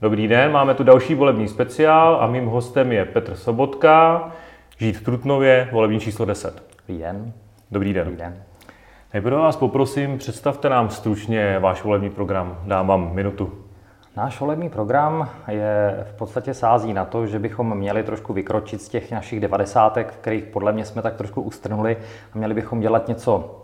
Dobrý den, máme tu další volební speciál a mým hostem je Petr Sobotka, žít v Trutnově, volební číslo 10. Dobrý den. Dobrý den. Dobrý den. Nejprve vás poprosím, představte nám stručně váš volební program. Dám vám minutu. Náš volební program je v podstatě sází na to, že bychom měli trošku vykročit z těch našich devadesátek, v kterých podle mě jsme tak trošku ustrnuli a měli bychom dělat něco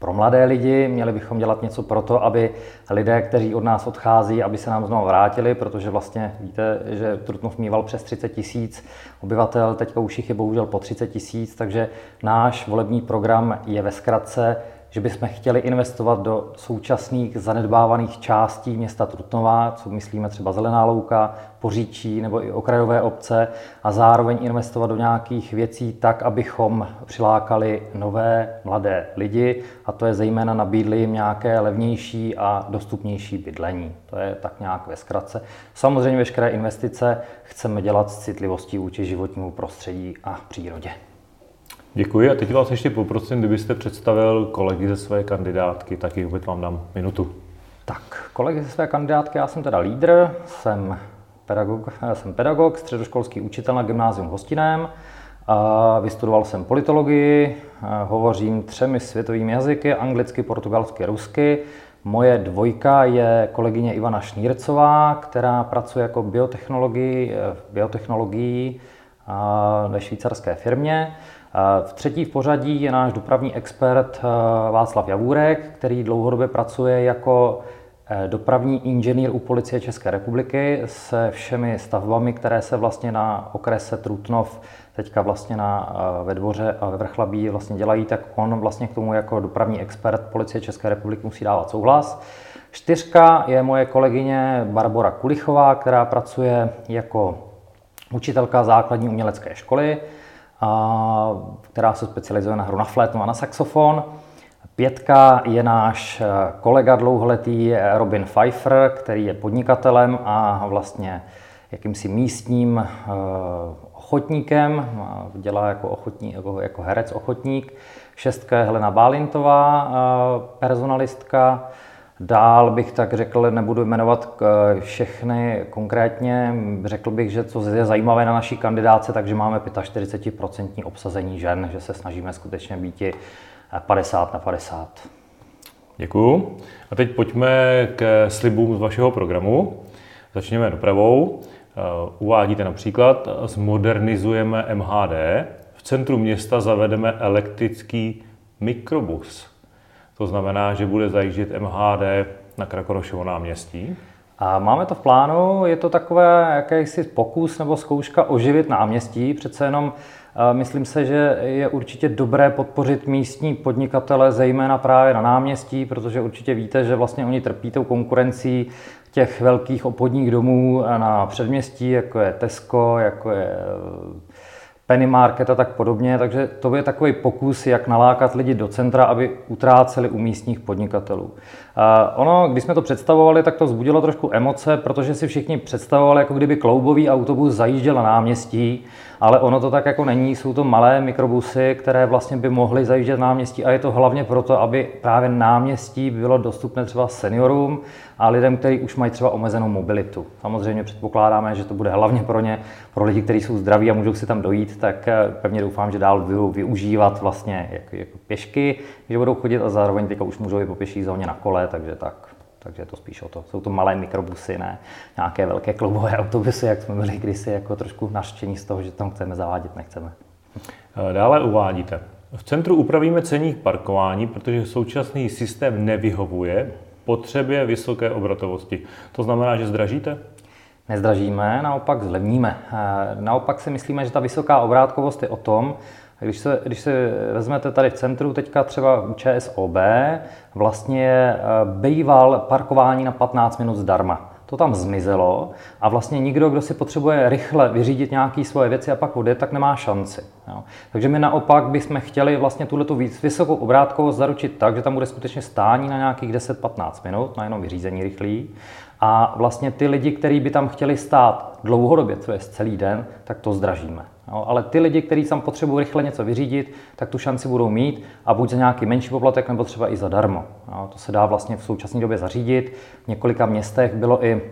pro mladé lidi, měli bychom dělat něco pro to, aby lidé, kteří od nás odchází, aby se nám znovu vrátili, protože vlastně víte, že Trutnov mýval přes 30 tisíc obyvatel, teďka už jich je bohužel po 30 tisíc, takže náš volební program je ve zkratce že bychom chtěli investovat do současných zanedbávaných částí města Trutnova, co myslíme třeba Zelená louka, Poříčí nebo i okrajové obce a zároveň investovat do nějakých věcí tak, abychom přilákali nové mladé lidi a to je zejména nabídli jim nějaké levnější a dostupnější bydlení. To je tak nějak ve zkratce. Samozřejmě veškeré investice chceme dělat s citlivostí vůči životnímu prostředí a přírodě. Děkuji a teď vás ještě poprosím, kdybyste představil kolegy ze své kandidátky, tak jich vám dám minutu. Tak, kolegy ze své kandidátky, já jsem teda lídr, jsem pedagog, jsem pedagog, středoškolský učitel na gymnázium v Hostiném, a vystudoval jsem politologii, hovořím třemi světovými jazyky, anglicky, portugalsky, rusky. Moje dvojka je kolegyně Ivana Šnírcová, která pracuje jako biotechnologii, biotechnologii ve švýcarské firmě. V třetí v pořadí je náš dopravní expert eh, Václav Javůrek, který dlouhodobě pracuje jako eh, dopravní inženýr u policie České republiky se všemi stavbami, které se vlastně na okrese Trutnov, teďka vlastně na, eh, ve dvoře a ve Vrchlabí vlastně dělají, tak on vlastně k tomu jako dopravní expert policie České republiky musí dávat souhlas. Čtyřka je moje kolegyně Barbara Kulichová, která pracuje jako učitelka základní umělecké školy která se specializuje na hru na flétnu a na saxofon. Pětka je náš eh, kolega dlouholetý Robin Pfeiffer, který je podnikatelem a vlastně jakýmsi místním eh, ochotníkem, dělá jako, ochotní, jako, jako herec ochotník. Šestka je Helena Bálintová, eh, personalistka. Dál bych tak řekl, nebudu jmenovat všechny konkrétně, řekl bych, že co je zajímavé na naší kandidáce, takže máme 45% obsazení žen, že se snažíme skutečně být 50 na 50. Děkuju. A teď pojďme k slibům z vašeho programu. Začněme dopravou. Eh, uvádíte například, zmodernizujeme MHD, v centru města zavedeme elektrický mikrobus. To znamená, že bude zajíždět MHD na Krakorošovo náměstí. A máme to v plánu, je to takové jakýsi pokus nebo zkouška oživit náměstí. Přece jenom eh, myslím se, že je určitě dobré podpořit místní podnikatele, zejména právě na náměstí, protože určitě víte, že vlastně oni trpí tou konkurencí těch velkých obchodních domů na předměstí, jako je Tesco, jako je penny market a tak podobně, takže to je takový pokus, jak nalákat lidi do centra, aby utráceli u místních podnikatelů. Ono, když jsme to představovali, tak to vzbudilo trošku emoce, protože si všichni představovali, jako kdyby kloubový autobus zajížděl na náměstí, ale ono to tak jako není, jsou to malé mikrobusy, které vlastně by mohly zajíždět náměstí a je to hlavně proto, aby právě náměstí bylo dostupné třeba seniorům a lidem, kteří už mají třeba omezenou mobilitu. Samozřejmě předpokládáme, že to bude hlavně pro ně, pro lidi, kteří jsou zdraví a můžou si tam dojít, tak eh, pevně doufám, že dál budou využívat vlastně jako, jako pěšky, že budou chodit a zároveň teďka už můžou i po pěší zóně na kole, takže tak. Takže je to spíš o to. Jsou to malé mikrobusy, ne nějaké velké kloubové autobusy, jak jsme byli kdysi jako trošku naštění z toho, že tam chceme zavádět, nechceme. Eh, dále uvádíte. V centru upravíme ceník parkování, protože současný systém nevyhovuje potřebě vysoké obratovosti. To znamená, že zdražíte? Nezdražíme, naopak zlevníme. Eh, naopak si myslíme, že ta vysoká obrátkovost je o tom, když se, když se vezmete tady v centru, teďka třeba ČSOB, vlastně eh, býval parkování na 15 minut zdarma. To tam zmizelo a vlastně nikdo, kdo si potřebuje rychle vyřídit nějaké svoje věci a pak odjet, tak nemá šanci. Jo. Takže my naopak bychom chtěli vlastně tuhle vysokou obrátkovost zaručit tak, že tam bude skutečně stání na nějakých 10-15 minut, na jenom vyřízení rychlý. A vlastně ty lidi, kteří by tam chtěli stát dlouhodobě, co je celý den, tak to zdražíme. Jo, ale ty lidi, kteří tam potřebují rychle něco vyřídit, tak tu šanci budou mít a buď za nějaký menší poplatek, nebo třeba i zadarmo. Jo, to se dá vlastně v současné době zařídit. V několika městech bylo i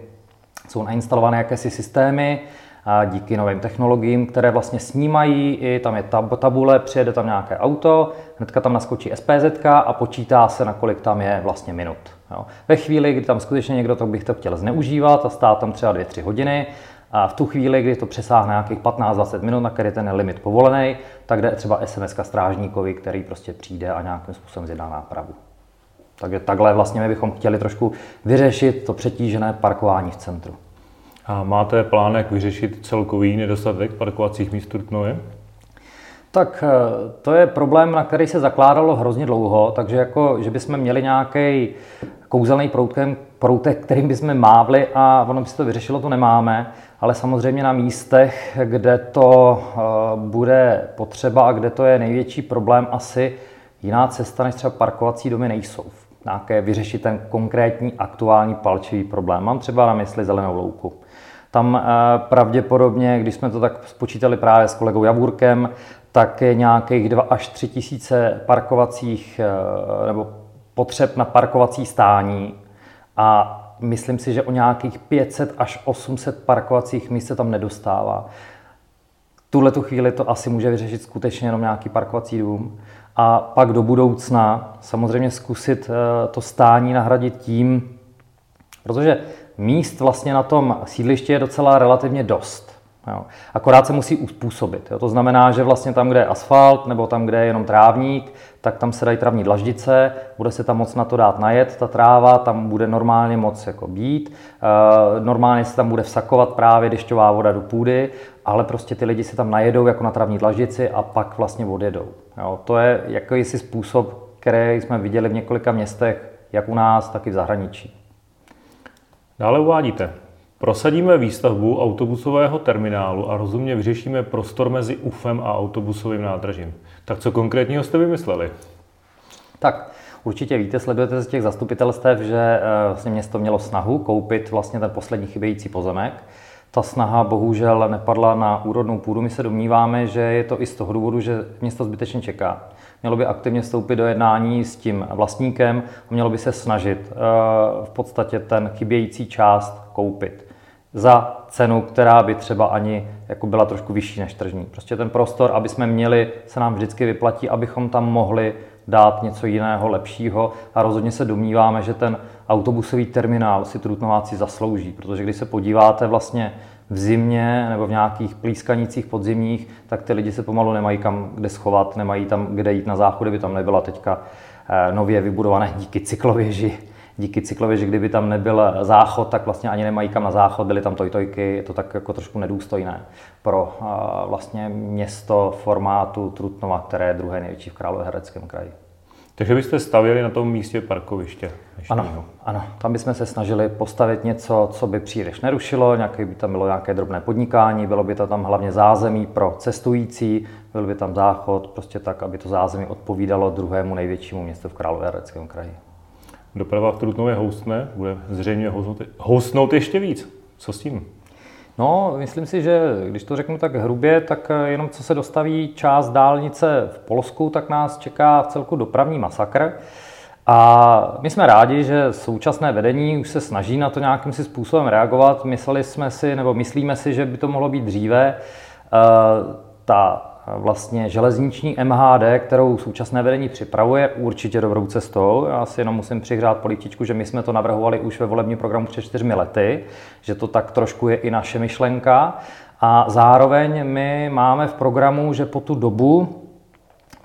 jsou nainstalované jakési systémy, a díky novým technologiím, které vlastně snímají, i tam je tab, tabule, přijede tam nějaké auto, hnedka tam naskočí SPZ a počítá se, na kolik tam je vlastně minut. Jo. Ve chvíli, kdy tam skutečně někdo to bych to chtěl zneužívat a stát tam třeba 2-3 hodiny, a v tu chvíli, kdy to přesáhne nějakých 15-20 minut, na který ten limit povolený, tak jde třeba SMS strážníkovi, který prostě přijde a nějakým způsobem zjedná nápravu. Takže takhle vlastně my bychom chtěli trošku vyřešit to přetížené parkování v centru. A máte plánek vyřešit celkový nedostatek parkovacích míst v Trutnově? Tak eh, to je problém, na který se zakládalo hrozně dlouho, takže jako, že bychom měli nějaký kouzelný proutkem, proutek, kterým bychom mávli a ono by se to vyřešilo, to nemáme, ale samozřejmě na místech, kde to eh, bude potřeba a kde to je největší problém, asi jiná cesta než třeba parkovací domy nejsou. Nějaké vyřešit ten konkrétní aktuální palčivý problém. Mám třeba na mysli zelenou louku. Tam eh, pravděpodobně, když jsme to tak spočítali právě s kolegou Javůrkem, tak je nějakých 2 až 3 tisíce parkovacích eh, nebo potřeb na parkovací stání a myslím si, že o nějakých 500 až 800 parkovacích míst se tam nedostává. Tuhle tu chvíli to asi může vyřešit skutečně jenom nějaký parkovací dům. A pak do budoucna samozřejmě zkusit eh, to stání nahradit tím, protože míst vlastně na tom sídlišti je docela relativně dost. Jo. Akorát se musí uspůsobit. Jo. To znamená, že vlastně tam, kde je asfalt nebo tam, kde je jenom trávník, tak tam se dají travní dlaždice, bude se tam moc na to dát najet, ta tráva tam bude normálně moc jako být, e, normálně se tam bude vsakovat právě dešťová voda do půdy, ale prostě ty lidi se tam najedou jako na travní dlaždici a pak vlastně odjedou. Jo. To je jakýsi způsob, který jsme viděli v několika městech, jak u nás, tak i v zahraničí. Dále uvádíte, prosadíme výstavbu autobusového terminálu a rozumně vyřešíme prostor mezi UFem a autobusovým nádražím. Tak co konkrétního jste vymysleli? Tak, určitě víte, sledujete z těch zastupitelstev, že eh, vlastně město mělo snahu koupit vlastně ten poslední chybějící pozemek. Ta snaha bohužel nepadla na úrodnou půdu. My se domníváme, že je to i z toho důvodu, že město zbytečně čeká mělo by aktivně vstoupit do jednání s tím vlastníkem a mělo by se snažit eh, v podstatě ten chybějící část koupit za cenu, která by třeba ani jako byla trošku vyšší než tržní. Prostě ten prostor, aby jsme měli, se nám vždycky vyplatí, abychom tam mohli dát něco jiného, lepšího a rozhodně se domníváme, že ten autobusový terminál si Trutnováci zaslouží, protože když se podíváte vlastně v zimě nebo v nějakých plískanicích podzimních, tak ty lidi se pomalu nemají kam kde schovat, nemají tam kde jít na záchod, by tam nebyla teďka eh, nově vybudované díky cyklověži. Díky cyklověži, kdyby tam nebyl záchod, tak vlastně ani nemají kam na záchod, byly tam tojtojky, je to tak jako trošku nedůstojné pro vlastně město formátu Trutnova, které je druhé největší v Královéhradeckém kraji. Takže byste stavěli na tom místě parkoviště? Ano, ano, tam bychom se snažili postavit něco, co by příliš nerušilo, nějaké by tam bylo nějaké drobné podnikání, bylo by to tam hlavně zázemí pro cestující, byl by tam záchod, prostě tak, aby to zázemí odpovídalo druhému největšímu městu v Královéhradeckém kraji. Doprava v Trutnově houstne, bude zřejmě houstnout, houstnout ještě víc. Co s tím? No, myslím si, že když to řeknu tak hrubě, tak eh, jenom co se dostaví část dálnice v Polsku, tak nás čeká v celku dopravní masakr. A my jsme rádi, že současné vedení už se snaží na to nějakým si způsobem reagovat. Mysleli jsme si, nebo myslíme si, že by to mohlo být dříve. Eh, ta vlastně železniční MHD, kterou současné vedení připravuje, určitě dobrou cestou. Já si jenom musím přihrát političku, že my jsme to navrhovali už ve volebním programu před čtyřmi lety, že to tak trošku je i naše myšlenka. A zároveň my máme v programu, že po tu dobu,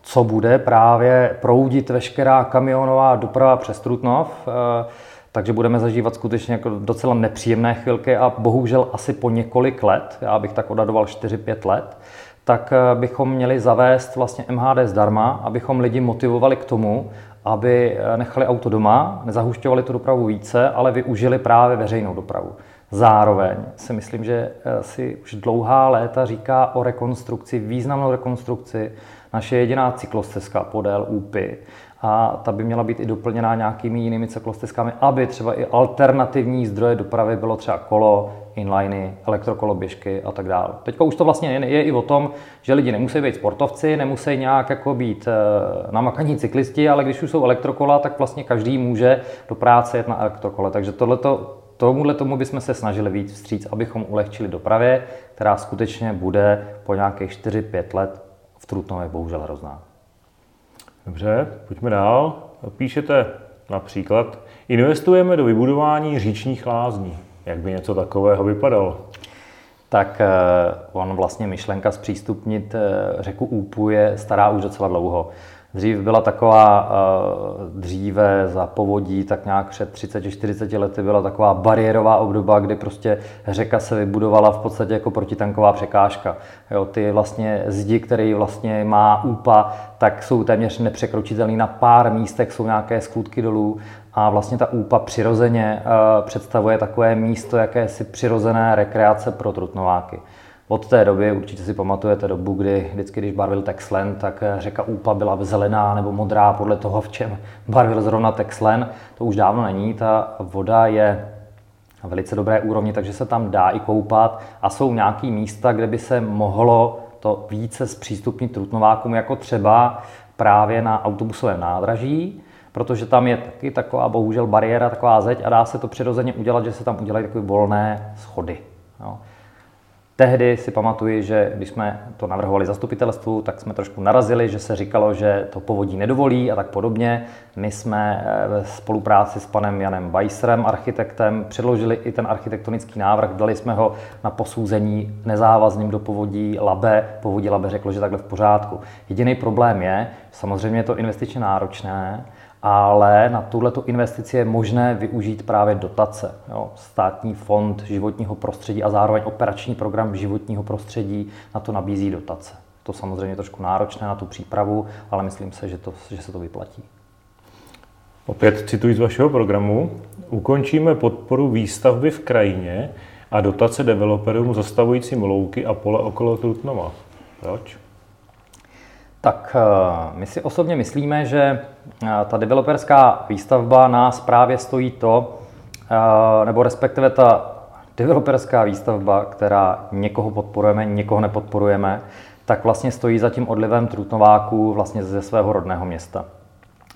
co bude právě proudit veškerá kamionová doprava přes Trutnov, eh, takže budeme zažívat skutečně jako docela nepříjemné chvilky a bohužel asi po několik let, já bych tak odhadoval 4-5 let, tak eh, bychom měli zavést vlastně MHD zdarma, abychom lidi motivovali k tomu, aby eh, nechali auto doma, nezahušťovali tu dopravu více, ale využili právě veřejnou dopravu. Zároveň si myslím, že eh, si už dlouhá léta říká o rekonstrukci, významnou rekonstrukci. Naše jediná cyklostezka podél Úpy a ta by měla být i doplněná nějakými jinými cyklostezkami, aby třeba i alternativní zdroje dopravy bylo třeba kolo, inliny, elektrokoloběžky a tak dále. Teďka už to vlastně je, i o tom, že lidi nemusí být sportovci, nemusí nějak jako být e, namakaní cyklisti, ale když už jsou elektrokola, tak vlastně každý může do práce jet na elektrokole. Takže tohleto tomuhle tomu bychom se snažili víc vstříc, abychom ulehčili dopravě, která skutečně bude po nějakých 4-5 let v Trutnově bohužel hrozná. Dobře, pojďme dál. Píšete například, investujeme do vybudování říčních lázní. Jak by něco takového vypadalo? Tak eh, on vlastně myšlenka zpřístupnit eh, řeku Úpu je stará už docela dlouho. Dřív byla taková, eh, dříve za povodí, tak nějak před 30-40 lety byla taková bariérová obdoba, kdy prostě řeka se vybudovala v podstatě jako protitanková překážka. Jo, ty vlastně zdi, který vlastně má úpa, tak jsou téměř nepřekročitelný. Na pár místech jsou nějaké skutky dolů a vlastně ta úpa přirozeně uh, představuje takové místo jakési přirozené rekreace pro trutnováky. Od té doby, určitě si pamatujete dobu, kdy vždycky, když barvil Texlen, tak eh, řeka Úpa byla zelená nebo modrá podle toho, v čem barvil zrovna Texlen. To už dávno není, ta voda je velice dobré úrovni, takže se tam dá i koupat a jsou nějaké místa, kde by se mohlo to více zpřístupnit trutnovákům, jako třeba právě na autobusovém nádraží, protože tam je taky taková bohužel bariéra, taková zeď a dá se to přirozeně udělat, že se tam udělají takové volné schody. Jo. Tehdy si pamatuji, že když jsme to navrhovali zastupitelstvu, tak jsme trošku narazili, že se říkalo, že to povodí nedovolí a tak podobně. My jsme eh, ve spolupráci s panem Janem Weisserem, architektem, předložili i ten architektonický návrh, dali jsme ho na posouzení nezávazným do povodí Labe. Povodí Labe řeklo, že takhle v pořádku. Jediný problém je, samozřejmě je to investičně náročné, ale na tuhle investici je možné využít právě dotace. Jo. Státní fond životního prostředí a zároveň operační program životního prostředí na to nabízí dotace. To samozřejmě trošku náročné na tu přípravu, ale myslím se, že, to, že se to vyplatí. Opět cituji z vašeho programu. Ukončíme podporu výstavby v krajině a dotace developerům zastavujícím louky a pole okolo Trutnova. Proč? Tak eh, my si osobně myslíme, že eh, ta developerská výstavba nás právě stojí to, eh, nebo respektive ta developerská výstavba, která někoho podporujeme, někoho nepodporujeme, tak vlastně stojí za tím odlivem trutnováků vlastně ze svého rodného města.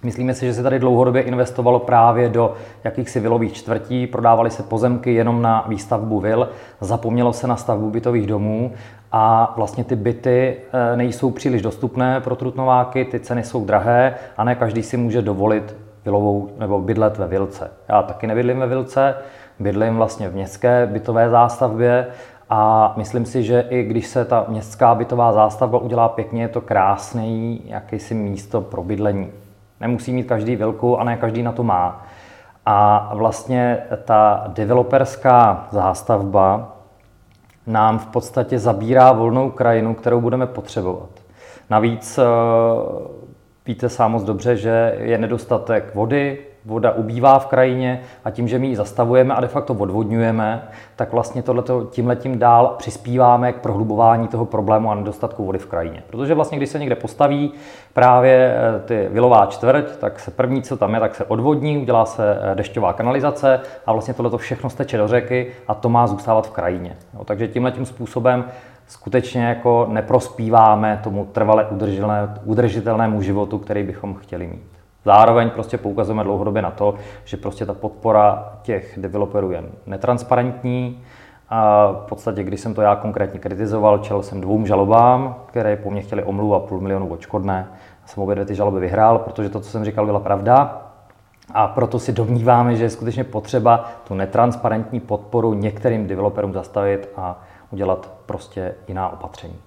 Myslíme si, že se tady dlouhodobě investovalo právě do jakýchsi vilových čtvrtí, prodávaly se pozemky jenom na výstavbu vil, zapomnělo se na stavbu bytových domů a vlastně ty byty eh, nejsou příliš dostupné pro trutnováky, ty ceny jsou drahé a ne každý si může dovolit vilovou nebo bydlet ve Vilce. Já taky nebydlím ve Vilce, bydlím vlastně v městské bytové zástavbě a myslím si, že i když se ta městská bytová zástavba udělá pěkně, je to krásný jakýsi místo pro bydlení. Nemusí mít každý vilku a ne každý na to má. A vlastně ta developerská zástavba nám v podstatě zabírá volnou krajinu, kterou budeme potřebovat. Navíc eh, víte sám moc dobře, že je nedostatek vody, voda ubývá v krajině a tím, že my ji zastavujeme a de facto odvodňujeme, tak vlastně tímhle tím dál přispíváme k prohlubování toho problému a nedostatku vody v krajině. Protože vlastně, když se někde postaví právě eh, ty vilová čtvrť, tak se první, co tam je, tak se odvodní, udělá se eh, dešťová kanalizace a vlastně tohle všechno steče do řeky a to má zůstávat v krajině. Jo, takže tímhle tím způsobem skutečně jako neprospíváme tomu trvale udržitelnému životu, který bychom chtěli mít. Zároveň prostě poukazujeme dlouhodobě na to, že prostě ta podpora těch developerů je netransparentní. A v podstatě, když jsem to já konkrétně kritizoval, čel jsem dvou žalobám, které po mně chtěli omluvu a půl milionu odškodné. Jsem obě dvě ty žaloby vyhrál, protože to, co jsem říkal, byla pravda. A proto si domníváme, že je skutečně potřeba tu netransparentní podporu některým developerům zastavit a udělat prostě jiná opatření.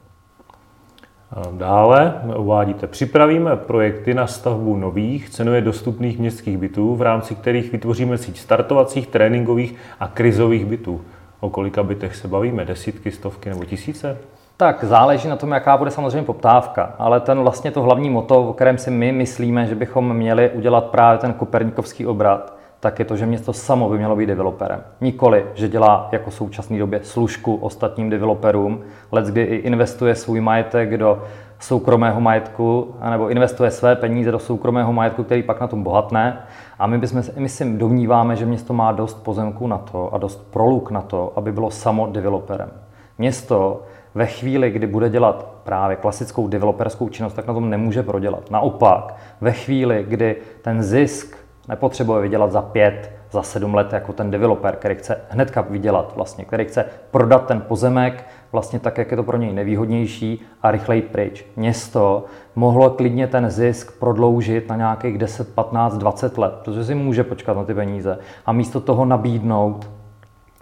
Dále uvádíte, připravíme projekty na stavbu nových, cenově dostupných městských bytů, v rámci kterých vytvoříme síť startovacích, tréninkových a krizových bytů. O kolika bytech se bavíme? Desítky, stovky nebo tisíce? Tak záleží na tom, jaká bude samozřejmě poptávka, ale ten vlastně to hlavní moto, o kterém si my myslíme, že bychom měli udělat právě ten koperníkovský obrat, tak je to, že město samo by mělo být developerem. Nikoli, že dělá jako v současné době služku ostatním developerům, let kdy i investuje svůj majetek do soukromého majetku, nebo investuje své peníze do soukromého majetku, který pak na tom bohatne. A my, bychom, my si domníváme, že město má dost pozemků na to a dost proluk na to, aby bylo samo developerem. Město ve chvíli, kdy bude dělat právě klasickou developerskou činnost, tak na tom nemůže prodělat. Naopak, ve chvíli, kdy ten zisk Nepotřebuje vydělat za pět, za sedm let jako ten developer, který chce hnedka vydělat vlastně, který chce prodat ten pozemek vlastně tak, jak je to pro něj nevýhodnější a rychleji pryč. Město mohlo klidně ten zisk prodloužit na nějakých 10, 15, 20 let, protože si může počkat na ty peníze a místo toho nabídnout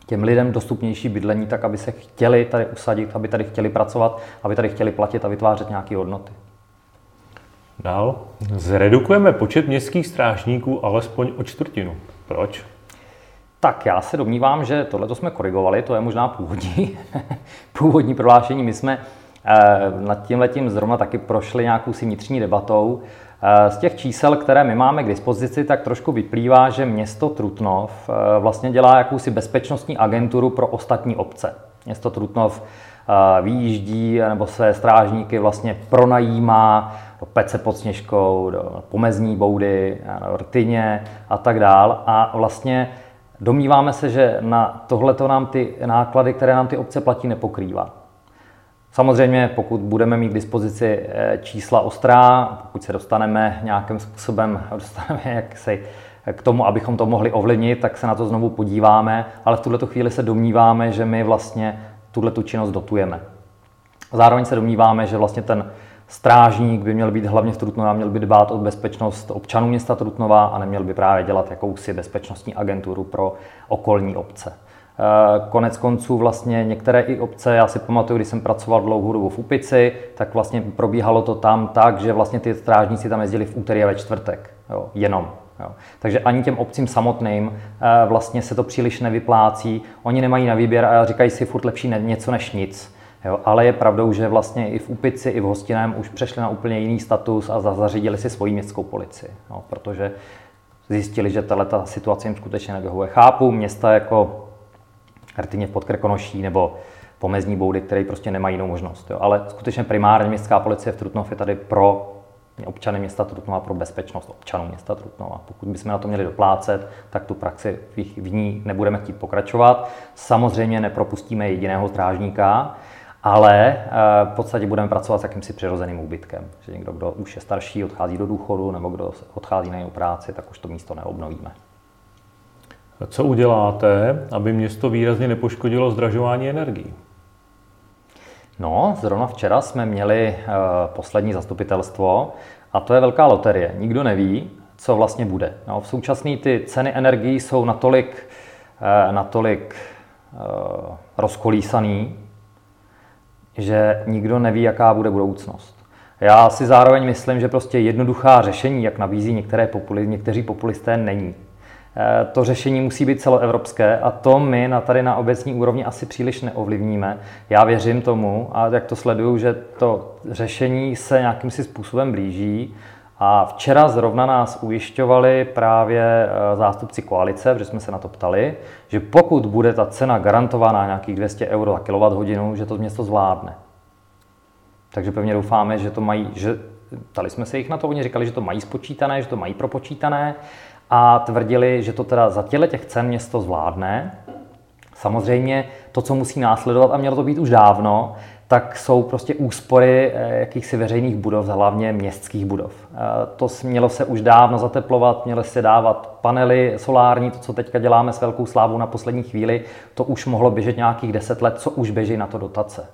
těm lidem dostupnější bydlení, tak aby se chtěli tady usadit, aby tady chtěli pracovat, aby tady chtěli platit a vytvářet nějaké hodnoty. Dál. Zredukujeme počet městských strážníků alespoň o čtvrtinu. Proč? Tak já se domnívám, že tohle jsme korigovali, to je možná původní, původní prohlášení. My jsme eh, nad tím letím zrovna taky prošli nějakou si vnitřní debatou. Eh, z těch čísel, které my máme k dispozici, tak trošku vyplývá, že město Trutnov eh, vlastně dělá jakousi bezpečnostní agenturu pro ostatní obce. Město Trutnov vyjíždí nebo své strážníky vlastně pronajímá do Pece pod Sněžkou, do Pomezní boudy, do Rtyně a tak dál. A vlastně domníváme se, že na tohle to nám ty náklady, které nám ty obce platí, nepokrývá. Samozřejmě, pokud budeme mít k dispozici eh, čísla ostrá, pokud se dostaneme nějakým způsobem, dostaneme jak se k tomu, abychom to mohli ovlivnit, tak se na to znovu podíváme, ale v tuto chvíli se domníváme, že my vlastně tuhle tu činnost dotujeme. Zároveň se domníváme, že vlastně ten strážník by měl být hlavně v Trutnově měl by dbát o bezpečnost občanů města Trutnova a neměl by právě dělat jakousi bezpečnostní agenturu pro okolní obce. Eh, konec konců vlastně některé i obce, já si pamatuju, když jsem pracoval dlouhou dobu v Upici, tak vlastně probíhalo to tam tak, že vlastně ty strážníci tam jezdili v úterý a ve čtvrtek, jo, jenom. Jo. Takže ani těm obcím samotným eh, vlastně se to příliš nevyplácí, oni nemají na výběr a říkají si furt lepší něco než nic. Jo, ale je pravdou, že vlastně i v Upici, i v Hostiném už přešli na úplně jiný status a zařídili si svoji městskou policii, jo, protože zjistili, že tato situace jim skutečně nevyhovuje. Chápu města jako Hrtyně v Podkrkonoší nebo pomezní boudy, které prostě nemají jinou možnost. Jo. Ale skutečně primárně městská policie v Trutnov je tady pro občany města Trutnova, pro bezpečnost občanů města Trutnova. Pokud bychom na to měli doplácet, tak tu praxi v ní nebudeme chtít pokračovat. Samozřejmě nepropustíme jediného strážníka, ale eh, v podstatě budeme pracovat s jakýmsi přirozeným úbytkem. Že někdo, kdo už je starší, odchází do důchodu, nebo kdo odchází na jinou práci, tak už to místo neobnovíme. Co uděláte, aby město výrazně nepoškodilo zdražování energií? No, zrovna včera jsme měli uh, poslední zastupitelstvo a to je velká loterie. Nikdo neví, co vlastně bude. No, v současné ty ceny energií jsou natolik, uh, natolik rozkolísaný, že nikdo neví, jaká bude budoucnost. Já si zároveň myslím, že prostě jednoduchá řešení, jak nabízí některé populi, někteří populisté, není. Eh, to řešení musí být celoevropské a to my na tady na obecní úrovni asi příliš neovlivníme. Já věřím tomu a jak to sleduju, že to řešení se nějakým si způsobem blíží. A včera zrovna nás ujišťovali právě eh, zástupci koalice, protože jsme se na to ptali, že pokud bude ta cena garantovaná nějakých 200 euro za kWh, že to město zvládne. Takže pevně doufáme, že to mají, že ptali jsme se jich na to, oni říkali, že to mají spočítané, že to mají propočítané a tvrdili, že to teda za těle těch cen město zvládne. Samozřejmě to, co musí následovat, a mělo to být už dávno, tak jsou prostě úspory eh, jakýchsi veřejných budov, hlavně městských budov. Eh, to mělo se už dávno zateplovat, měly se dávat panely solární, to, co teďka děláme s velkou slávou na poslední chvíli, to už mohlo běžet nějakých 10 let, co už běží na to dotace.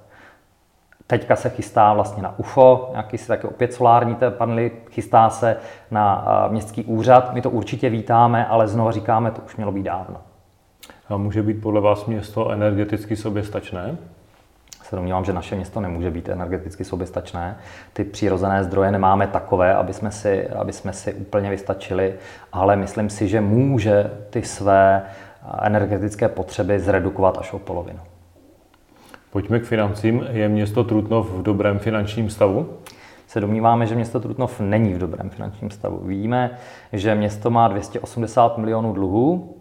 Teďka se chystá vlastně na UFO, nějaký si taky opět solární panely, chystá se na městský úřad. My to určitě vítáme, ale znovu říkáme, to už mělo být dávno. A může být podle vás město energeticky soběstačné? Se domnívám, že naše město nemůže být energeticky soběstačné. Ty přirozené zdroje nemáme takové, aby jsme, si, aby jsme si úplně vystačili, ale myslím si, že může ty své energetické potřeby zredukovat až o polovinu. Pojďme k financím. Je město Trutnov v dobrém finančním stavu? se domníváme, že město Trutnov není v dobrém finančním stavu. Víme, že město má 280 milionů dluhů.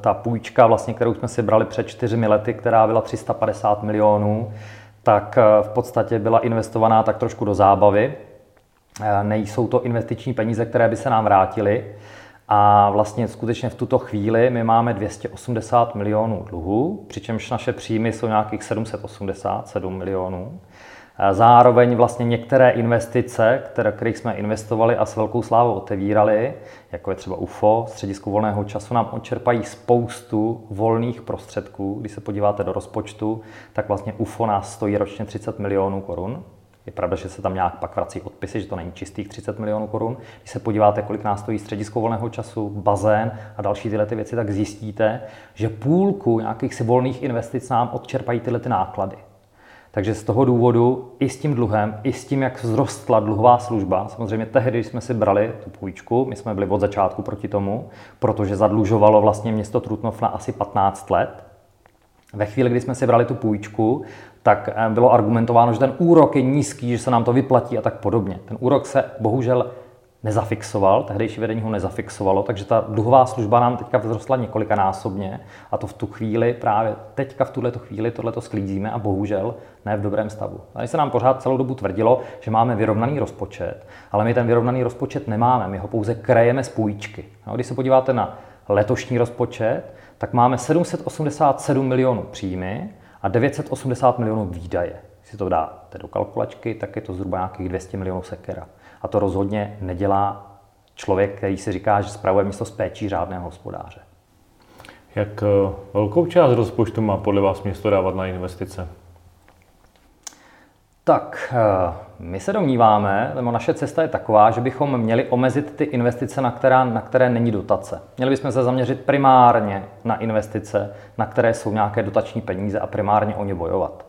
Ta půjčka, vlastně, kterou jsme si brali před čtyřmi lety, která byla 350 milionů, tak e, v podstatě byla investovaná tak trošku do zábavy. E, nejsou to investiční peníze, které by se nám vrátily. A vlastně skutečně v tuto chvíli my máme 280 milionů dluhů, přičemž naše příjmy jsou nějakých 787 milionů. Zároveň vlastně některé investice, které, kterých jsme investovali a s velkou slávou otevírali, jako je třeba UFO, středisko volného času, nám odčerpají spoustu volných prostředků. Když se podíváte do rozpočtu, tak vlastně UFO nás stojí ročně 30 milionů korun. Je pravda, že se tam nějak pak vrací odpisy, že to není čistých 30 milionů korun. Když se podíváte, kolik nás stojí středisko volného času, bazén a další tyhle ty věci, tak zjistíte, že půlku nějakých si volných investic nám odčerpají tyhle ty náklady. Takže z toho důvodu i s tím dluhem, i s tím, jak vzrostla dluhová služba, samozřejmě tehdy, když jsme si brali tu půjčku, my jsme byli od začátku proti tomu, protože zadlužovalo vlastně město Trutnov na asi 15 let. Ve chvíli, kdy jsme si brali tu půjčku, tak eh, bylo argumentováno, že ten úrok je nízký, že se nám to vyplatí a tak podobně. Ten úrok se bohužel nezafixoval, tehdejší vedení ho nezafixovalo, takže ta dluhová služba nám teďka vzrostla několikanásobně a to v tu chvíli, právě teďka v tuhle chvíli tohleto sklízíme a bohužel ne v dobrém stavu. Tady se nám pořád celou dobu tvrdilo, že máme vyrovnaný rozpočet, ale my ten vyrovnaný rozpočet nemáme, my ho pouze krejeme z půjčky. No, když se podíváte na letošní rozpočet, tak máme 787 milionů příjmy a 980 milionů výdaje. Když si to dáte do kalkulačky, tak je to zhruba nějakých 200 milionů sekera. A to rozhodně nedělá člověk, který si říká, že spravuje místo z péčí řádného hospodáře. Jak eh, velkou část rozpočtu má podle vás město dávat na investice? Tak, eh, my se domníváme, nebo naše cesta je taková, že bychom měli omezit ty investice, na, která, na které není dotace. Měli bychom se zaměřit primárně na investice, na které jsou nějaké dotační peníze a primárně o ně bojovat.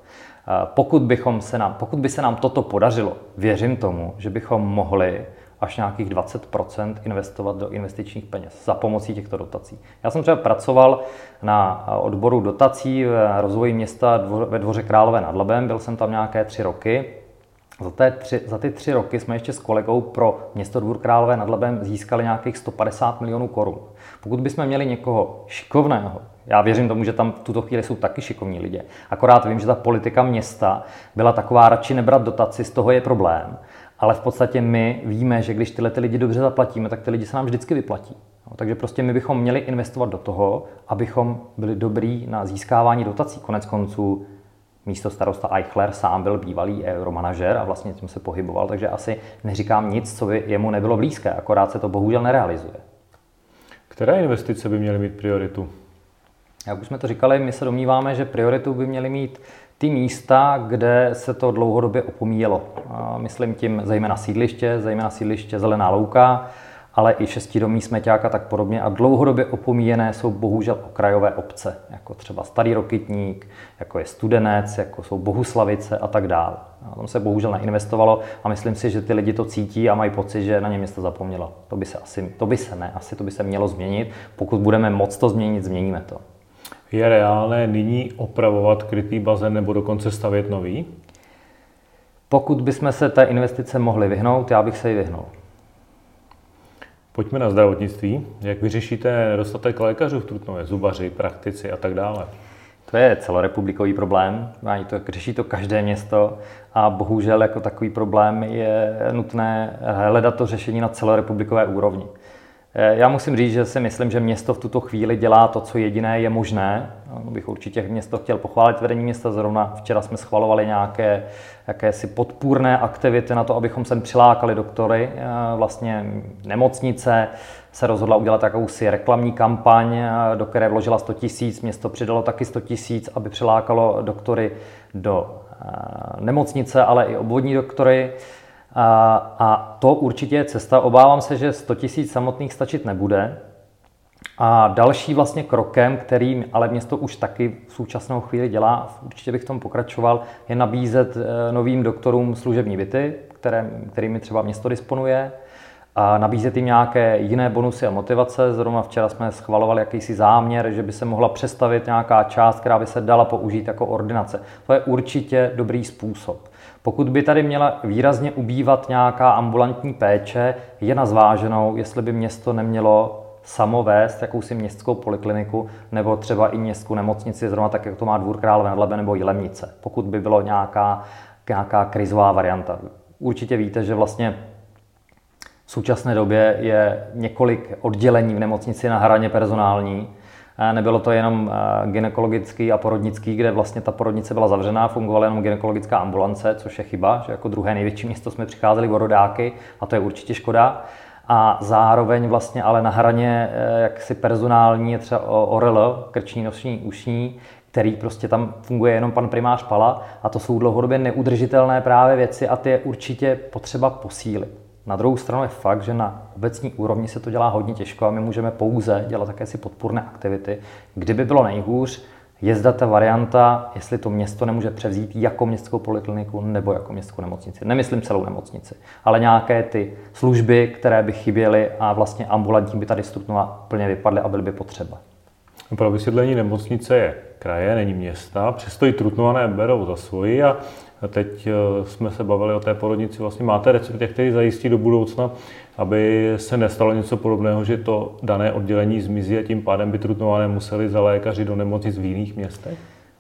Pokud, bychom se nám, pokud by se nám toto podařilo, věřím tomu, že bychom mohli až nějakých 20% investovat do investičních peněz za pomocí těchto dotací. Já jsem třeba pracoval na odboru dotací v rozvoji města ve Dvoře Králové nad Labem, byl jsem tam nějaké tři roky. Za, té tři, za ty tři roky jsme ještě s kolegou pro město Dvůr Králové nad Labem získali nějakých 150 milionů korun. Pokud bychom měli někoho šikovného, já věřím tomu, že tam v tuto chvíli jsou taky šikovní lidé. Akorát vím, že ta politika města byla taková radši nebrat dotaci, z toho je problém. Ale v podstatě my víme, že když tyhle ty lidi dobře zaplatíme, tak ty lidi se nám vždycky vyplatí. No, takže prostě my bychom měli investovat do toho, abychom byli dobrý na získávání dotací. Konec konců místo starosta Eichler sám byl bývalý euromanažer a vlastně tím se pohyboval, takže asi neříkám nic, co by jemu nebylo blízké, akorát se to bohužel nerealizuje. Které investice by měly mít prioritu? Jak už jsme to říkali, my se domníváme, že prioritu by měly mít ty místa, kde se to dlouhodobě opomíjelo. Myslím tím zejména sídliště, zejména sídliště Zelená louka, ale i šestidomí smeťák a tak podobně. A dlouhodobě opomíjené jsou bohužel okrajové obce, jako třeba Starý Rokytník, jako je Studenec, jako jsou Bohuslavice a tak dále. A tam se bohužel neinvestovalo a myslím si, že ty lidi to cítí a mají pocit, že na ně město zapomnělo. To by se asi, to by se ne, asi to by se mělo změnit. Pokud budeme moc to změnit, změníme to. Je reálné nyní opravovat krytý bazén nebo dokonce stavět nový? Pokud bychom se té investice mohli vyhnout, já bych se ji vyhnul. Pojďme na zdravotnictví. Jak vyřešíte nedostatek lékařů v Trutnově, zubaři, praktici a tak dále? To je celorepublikový problém, to, řeší to každé město a bohužel jako takový problém je nutné hledat to řešení na celorepublikové úrovni. Eh, já musím říct, že si myslím, že město v tuto chvíli dělá to, co jediné je možné. Bych určitě město chtěl pochválit vedení města. Zrovna včera jsme schvalovali nějaké jakési podpůrné aktivity na to, abychom sem přilákali doktory. Eh, vlastně nemocnice se rozhodla udělat jakousi reklamní kampaň, eh, do které vložila 100 tisíc. Město přidalo taky 100 tisíc, aby přilákalo doktory do nemocnice, ale i obvodní doktory. A, a to určitě je cesta. Obávám se, že 100 000 samotných stačit nebude. A další vlastně krokem, kterým ale město už taky v současnou chvíli dělá, určitě bych v tom pokračoval, je nabízet eh, novým doktorům služební byty, které, kterými třeba město disponuje, a nabízet jim nějaké jiné bonusy a motivace. Zrovna včera jsme schvalovali jakýsi záměr, že by se mohla přestavit nějaká část, která by se dala použít jako ordinace. To je určitě dobrý způsob. Pokud by tady měla výrazně ubývat nějaká ambulantní péče, je na zváženou, jestli by město nemělo samo vést jakousi městskou polikliniku nebo třeba i městskou nemocnici, zrovna tak, jak to má Dvůr Králové nad Labem nebo Jilemnice, pokud by bylo nějaká, nějaká krizová varianta. Určitě víte, že vlastně v současné době je několik oddělení v nemocnici na hraně personální, Nebylo to jenom gynekologický a porodnický, kde vlastně ta porodnice byla zavřená, fungovala jenom gynekologická ambulance, což je chyba, že jako druhé největší město jsme přicházeli o rodáky a to je určitě škoda. A zároveň vlastně ale na hraně jaksi personální je třeba ORL, krční, nosní, ušní, který prostě tam funguje jenom pan primář Pala a to jsou dlouhodobě neudržitelné právě věci a ty je určitě potřeba posílit. Na druhou stranu je fakt, že na obecní úrovni se to dělá hodně těžko a my můžeme pouze dělat také si podpůrné aktivity. Kdyby bylo nejhůř, je zda ta varianta, jestli to město nemůže převzít jako městskou polikliniku nebo jako městskou nemocnici. Nemyslím celou nemocnici, ale nějaké ty služby, které by chyběly a vlastně ambulantní by tady Strutnova plně vypadly a byly by potřeba. Pro vysvětlení nemocnice je kraje, není města, přesto i Trutnované berou za svoji a teď eh, jsme se bavili o té porodnici. Vlastně máte recept, který zajistí do budoucna, aby se nestalo něco podobného, že to dané oddělení zmizí a tím pádem by Trutnované museli za lékaři do nemocnic v jiných městech?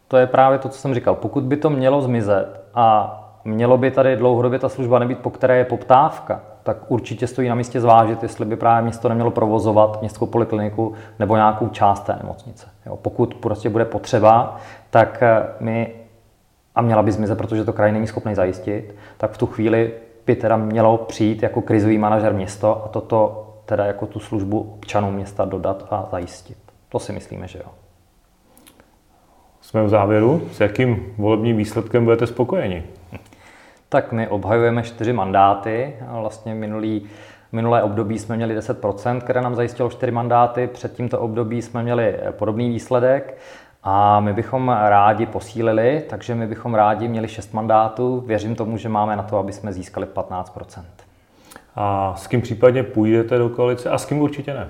To je právě to, co jsem říkal. Pokud by to mělo zmizet a mělo by tady dlouhodobě ta služba nebýt, po které je poptávka, tak určitě stojí na místě zvážit, jestli by právě město nemělo provozovat městskou polikliniku nebo nějakou část té nemocnice. Jo, pokud prostě bude potřeba, tak eh, my, a měla by zmizet, protože to kraj není schopný zajistit, tak v tu chvíli by teda mělo přijít jako krizový manažer město a toto teda jako tu službu občanům města dodat a zajistit. To si myslíme, že jo. Jsme v závěru. S jakým volebním výsledkem budete spokojeni? Tak my obhajujeme čtyři mandáty. Vlastně minulý, minulé období jsme měli 10%, které nám zajistilo čtyři mandáty. Před tímto období jsme měli podobný výsledek. A my bychom rádi posílili, takže my bychom rádi měli 6 mandátů. Věřím tomu, že máme na to, aby jsme získali 15% A s kým případně půjdete do koalice a s kým určitě ne?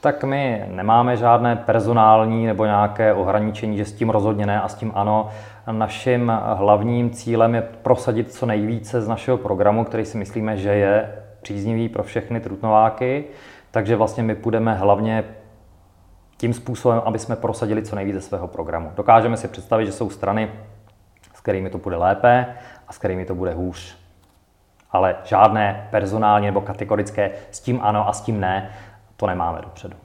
Tak my nemáme žádné personální nebo nějaké ohraničení, že s tím rozhodně ne a s tím ano. Naším hlavním cílem je prosadit co nejvíce z našeho programu, který si myslíme, že je příznivý pro všechny trutnováky. Takže vlastně my půjdeme hlavně tím způsobem, aby jsme prosadili co nejvíce svého programu. Dokážeme si představit, že jsou strany, s kterými to bude lépe a s kterými to bude hůř. Ale žádné personální nebo kategorické s tím ano a s tím ne, to nemáme dopředu.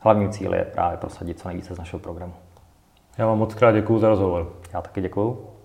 Hlavním cílem je právě prosadit co nejvíce z našeho programu. Já vám moc krát děkuji za rozhovor. Já taky děkuji.